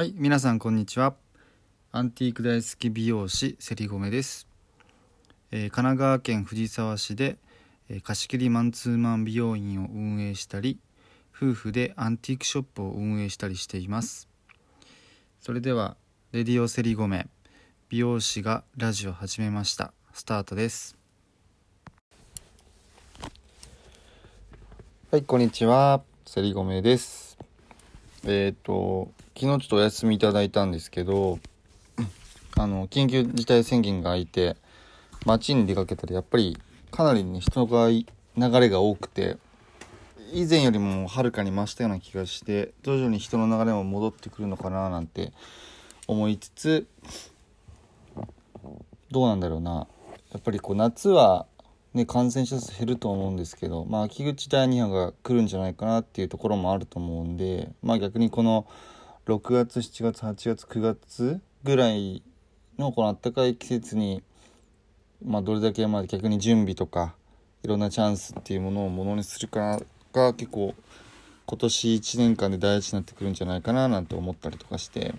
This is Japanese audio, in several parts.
はい、皆さんこんにちは。アンティーク大好き美容師セリゴメです。えー神奈川県藤沢市で、えー貸し切りマンツーマン美容院を運営したり、夫婦でアンティークショップを運営したりしています。それではレディオセリゴメ美容師がラジオ始めました。スタートです。はい、こんにちは。セリゴメです。えっ、と、昨日ちょっとお休みいただいたんですけど、あの、緊急事態宣言が開いて、街に出かけたらやっぱりかなりね、人が流れが多くて、以前よりもはるかに増したような気がして、徐々に人の流れも戻ってくるのかななんて思いつつ、どうなんだろうな。やっぱりこう夏はね、感染者数減ると思うんですけど、まあ、秋口第2波が来るんじゃないかなっていうところもあると思うんで、まあ逆にこの6月、7月、8月、9月ぐらいのこの暖かい季節に、まあどれだけまあ逆に準備とか、いろんなチャンスっていうものをものにするかが結構今年1年間で大事になってくるんじゃないかななんて思ったりとかして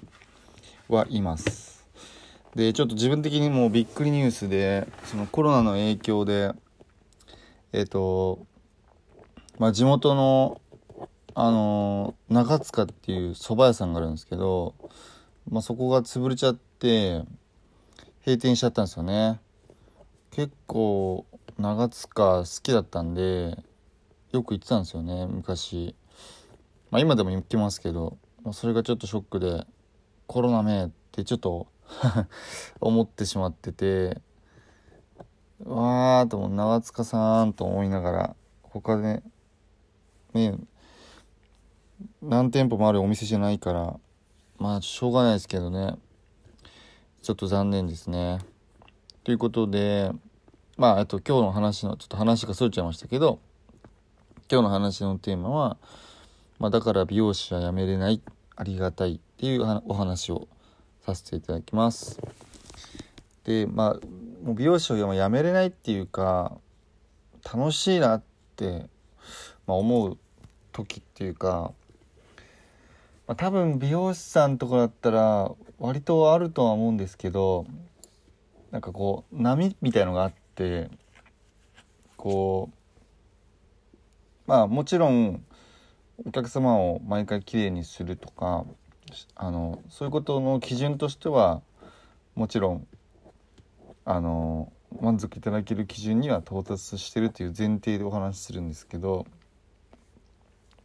はいます。でちょっと自分的にもうびっくりニュースでそのコロナの影響でえっ、とまあ地元のあの中塚っていう蕎麦屋さんがあるんですけど、まあ、そこが潰れちゃって閉店しちゃったんですよね。結構長塚好きだったんでよく行ってたんですよね昔。まあ今でも行きますけど、まあ、それがちょっとショックでコロナめってちょっと 思ってしまっててわーとも長塚さんと思いながら他でね何店舗もあるお店じゃないからまあしょうがないですけどねちょっと残念ですねということでまああと今日の話のちょっと話がそれちゃいましたけど今日の話のテーマは、まあ、だから美容師は辞めれないありがたいっていうお話をさせていただきます。でまあもう美容師を辞めれないっていうか楽しいなって、まあ、思う時っていうか、まあ、多分美容師さんとかだったら割とあるとは思うんですけどなんかこう波みたいのがあってこうまあもちろんお客様を毎回きれいにするとかあのそういうことの基準としてはもちろんあの満足いただける基準には到達してるという前提でお話しするんですけど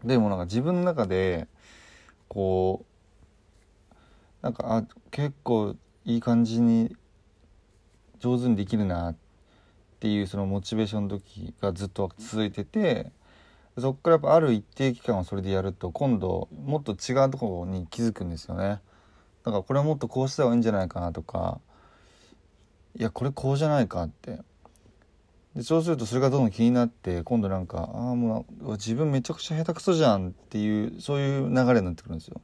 でもなんか自分の中でこうなんかあ結構いい感じに上手にできるなっていうそのモチベーションの時がずっと続いててそっからやっぱある一定期間をそれでやると今度もっと違うところに気づくんですよね。だからこれはもっとこうした方がいいんじゃないかなとかいやこれこうじゃないかってでそうするとそれがどんどん気になって今度なんかああもう自分めちゃくちゃ下手くそじゃんっていうそういう流れになってくるんですよ。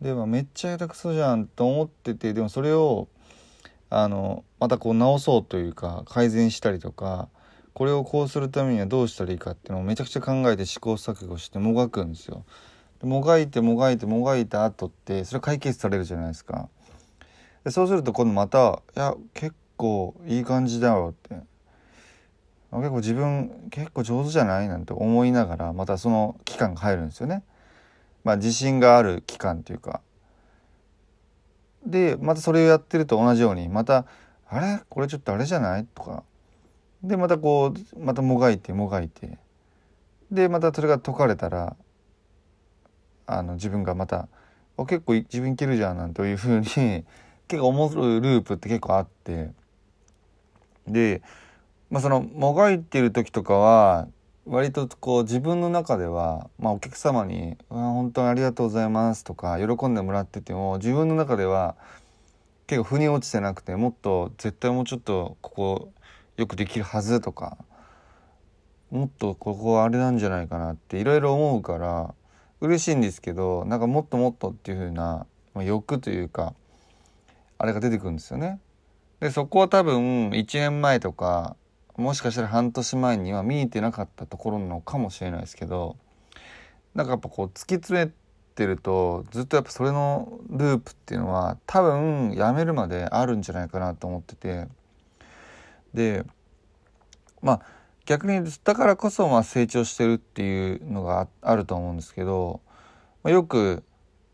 で、まあ、めっちゃ下手くそじゃんと思っててでもそれをあのまたこう直そうというか改善したりとかこれをこうするためにはどうしたらいいかっていうのをめちゃくちゃ考えて試行錯誤してもがくんですよ。もがいてもがいてもがいた後ってそれ解決されるじゃないですか。でそうすると今度また「いや結構いい感じだよ」って「結構自分結構上手じゃない?」なんて思いながらまたその期間が入るんですよね。まあ自信がある期間っていうか。でまたそれをやってると同じようにまた「あれ？これちょっとあれじゃない?」とかでまたこうまたもがいてもがいてでまたそれが解かれたらあの自分がまた「結構自分いけるじゃん」なんていうふうに 結構思うループって結構あってで、まあ、そのもがいてる時とかは割とこう自分の中では、まあ、お客様に「本当にありがとうございます」とか喜んでもらってても自分の中では結構腑に落ちてなくてもっと絶対もうちょっとここよくできるはずとかもっとここあれなんじゃないかなっていろいろ思うから嬉しいんですけどなんかもっともっとっていう風な、まあ、欲というかあれが出てくるんですよね。でそこは多分1年前とかもしかしたら半年前には見えてなかったところなのかもしれないですけどなんかやっぱこう突き詰めてるとずっとやっぱそれのループっていうのは多分やめるまであるんじゃないかなと思っててでまあ逆にだからこそまあ成長してるっていうのがあると思うんですけど、まあ、よく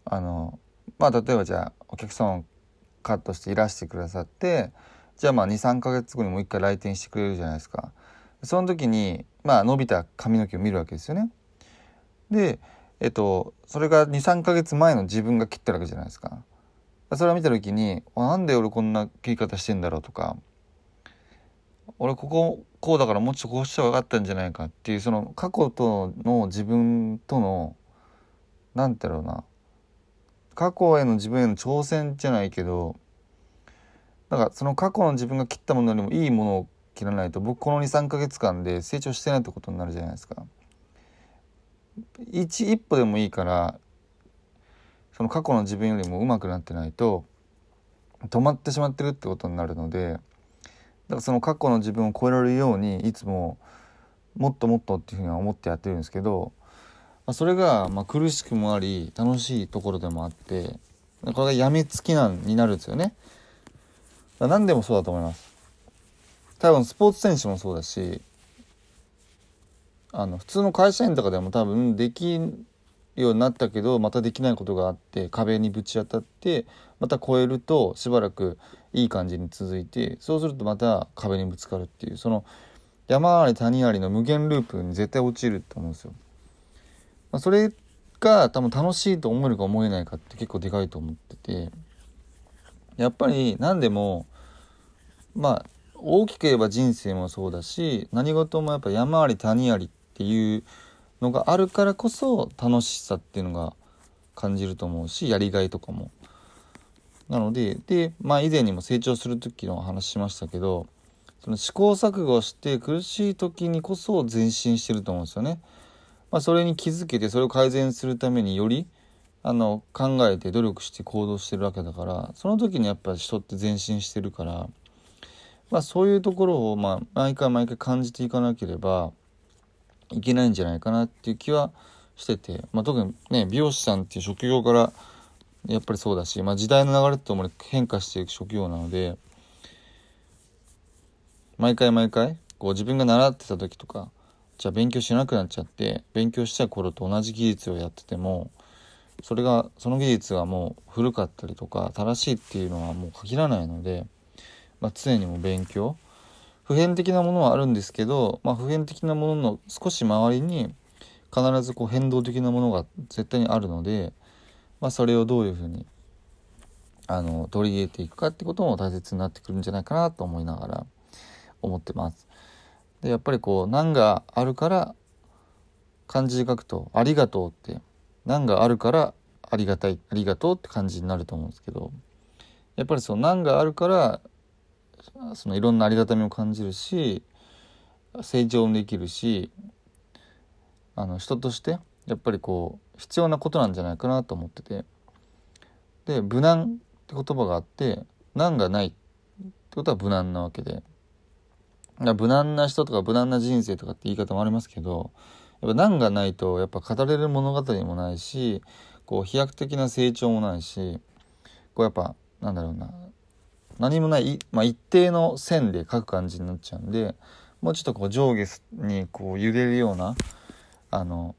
あのまあ例えばじゃあお客様をカットしていらしてくださってじゃあまあ23ヶ月後にもう一回来店してくれるじゃないですか。その時にまあ伸びた髪の毛を見るわけですよね。でえっとそれが23ヶ月前の自分が切ってるわけじゃないですか。それを見た時に「なんで俺こんな切り方してんだろう」とか「俺こここうだからもうちょっとこうした方がよかったんじゃないか」っていうその過去との自分との何て言うろうな過去への自分への挑戦じゃないけどだかその過去の自分が切ったものよりもいいものを切らないと僕この23ヶ月間で成長してないってことになるじゃないですか。一一歩でもいいからその過去の自分よりも上手くなってないと止まってしまってるってことになるのでだからその過去の自分を超えられるようにいつももっともっとっていうふうには思ってやってるんですけど、まあ、それがま苦しくもあり楽しいところでもあってこれがやみつきなんになるんですよね。何でもそうだと思います。多分スポーツ選手もそうだしあの普通の会社員とかでも多分できるようになったけどまたできないことがあって壁にぶち当たってまた超えるとしばらくいい感じに続いてそうするとまた壁にぶつかるっていうその山あり谷ありの無限ループに絶対落ちると思うんですよ。まあ、それが多分楽しいと思えるか思えないかって結構でかいと思っててやっぱり何でもまあ大きく言えば人生もそうだし何事もやっぱ山あり谷ありっていうのがあるからこそ楽しさっていうのが感じると思うしやりがいとかも。なのででまあ以前にも成長する時の話しましたけどその試行錯誤して苦しい時にこそ前進してると思うんですよね。まあ、それに気づけてそれを改善するためによりあの考えて努力して行動してるわけだからその時にやっぱり人って前進してるから。まあ、そういうところを、まあ、毎回毎回感じていかなければいけないんじゃないかなっていう気はしてて、まあ、特にね美容師さんっていう職業からやっぱりそうだし、まあ、時代の流れともに変化していく職業なので毎回毎回こう自分が習ってた時とかじゃあ勉強しなくなっちゃって勉強した頃と同じ技術をやっててもそれがその技術がもう古かったりとか正しいっていうのはもう限らないので。まあ、常にも勉強普遍的なものはあるんですけど、まあ、普遍的なものの少し周りに必ずこう変動的なものが絶対にあるので、まあ、それをどういうふうにあの取り入れていくかってことも大切になってくるんじゃないかなと思いながら思ってます。でやっぱりこう難があるから漢字で書くと「ありがとう」って難があるからありがたいありがとうって感じになると思うんですけどやっぱりその難があるからそのいろんなありがたみを感じるし成長できるしあの人としてやっぱりこう必要なことなんじゃないかなと思ってて。で無難って言葉があって難がないってことは無難なわけで。無難な人とか無難な人生とかって言い方もありますけどやっぱ難がないとやっぱ語れる物語もないしこう飛躍的な成長もないしこうやっぱなんだろうな何もない、まあ、一定の線で書く感じになっちゃうんでもうちょっとこう上下にこう揺れるようなあの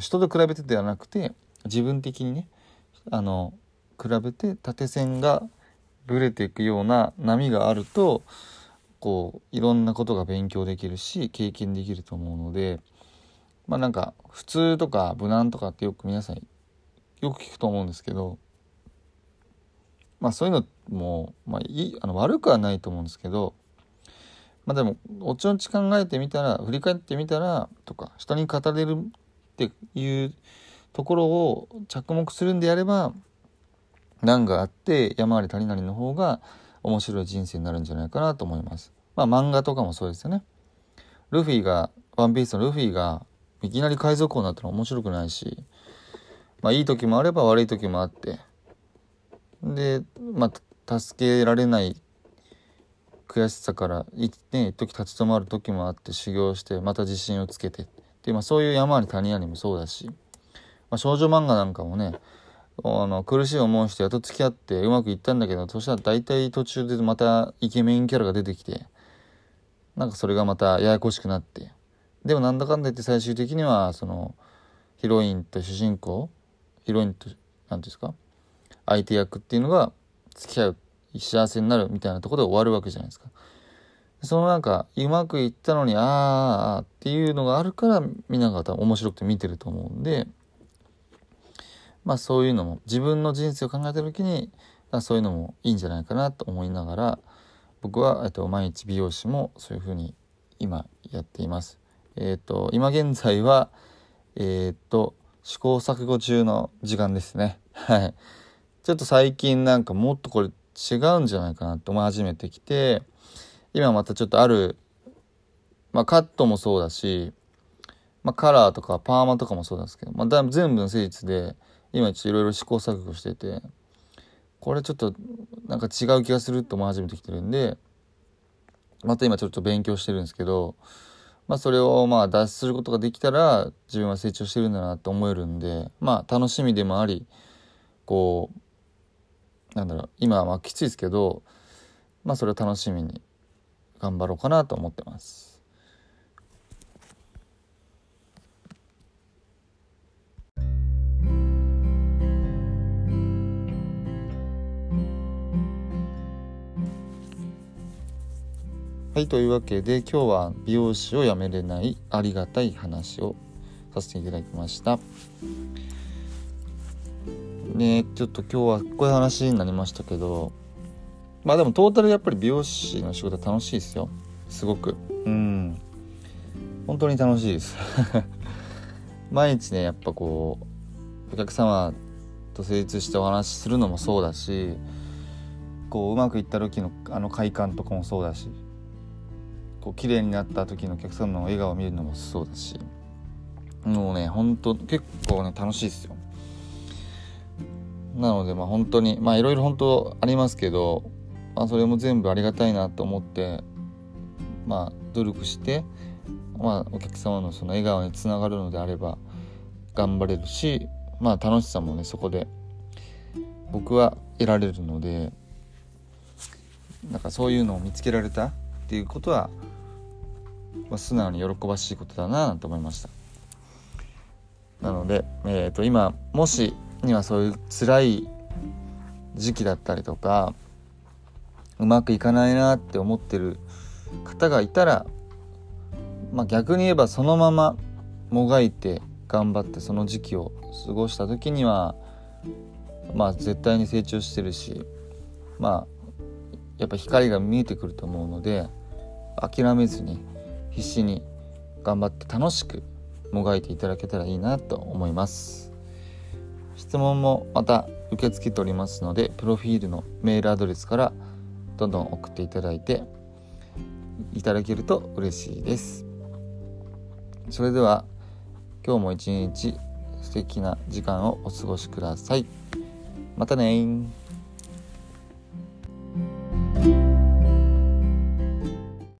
人と比べてではなくて自分的にねあの比べて縦線がぶれていくような波があるとこういろんなことが勉強できるし経験できると思うのでまあなんか普通とか無難とかってよく皆さんよく聞くと思うんですけどまあそういうのも、まあ、いいあの悪くはないと思うんですけどまあでもおちょんち考えてみたら振り返ってみたらとか人に語れるっていうところを着目するんであれば難があって山あり谷なりの方が面白い人生になるんじゃないかなと思います。まあ漫画とかもそうですよね。ルフィが、ワンピースのルフィがいきなり海賊王になったら面白くないし、まあいい時もあれば悪い時もあって、で、まあ、助けられない悔しさから一,、ね、一時立ち止まる時もあって修行してまた自信をつけて。っていう、まあ、そういう山あり谷ありもそうだし、まあ、少女漫画なんかもねあの苦しい思いしてやっと付き合ってうまくいったんだけどそしたら大体途中でまたイケメンキャラが出てきてなんかそれがまたややこしくなって。でもなんだかんだ言って最終的にはそのヒロインと主人公ヒロインと何て言うんですか？相手役っていうのが付き合う幸せになるみたいなところで終わるわけじゃないですか。そのなんかうまくいったのにあーあーっていうのがあるからみんなが多分面白くて見てると思うんでまあそういうのも自分の人生を考えた時にそういうのもいいんじゃないかなと思いながら僕は、えっと、毎日美容師もそういうふうに今やっています。えっ、と今現在はえっ、と試行錯誤中の時間ですね。はい。ちょっと最近なんかもっとこれ違うんじゃないかなって思い始めてきて今またちょっとあるまあカットもそうだしまあカラーとかパーマとかもそうなんですけど、まあ、全部の施術で今ちょっといろいろ試行錯誤しててこれちょっとなんか違う気がするって思い始めてきてるんでまた今ちょっと勉強してるんですけどまあそれをまあ脱出することができたら自分は成長してるんだなって思えるんでまあ楽しみでもありこうなんだろう今はまあきついですけどまあそれを楽しみに頑張ろうかなと思ってます。はい、というわけで今日は美容師を辞めれないありがたい話をさせていただきました。ねちょっと今日はこういう話になりましたけど。まあでもトータルやっぱり美容師の仕事は楽しいですよ。すごく。うん。本当に楽しいです。毎日ねやっぱこうお客様と成立してお話しするのもそうだしこううまくいった時のあの快感とかもそうだしこう綺麗になった時のお客さんの笑顔を見るのもそうだしもうねほんと結構ね楽しいですよなのでまあ本当にまあいろいろ本当ありますけど、まあ、それも全部ありがたいなと思ってまあ努力してまあお客様のその笑顔につながるのであれば頑張れるしまあ楽しさもねそこで僕は得られるのでなんかそういうのを見つけられたっていうことはまあ、素直に喜ばしいことだなと思いました。なので、えー、と今もしにはそういう辛い時期だったりとかうまくいかないなって思ってる方がいたら、まあ、逆に言えばそのままもがいて頑張ってその時期を過ごした時にはまあ絶対に成長してるしまあやっぱ光が見えてくると思うので諦めずに必死に頑張って楽しくもがいていただけたらいいなと思います。質問もまた受け付けておりますのでプロフィールのメールアドレスからどんどん送っていただいていただけると嬉しいです。それでは今日も一日素敵な時間をお過ごしください。またね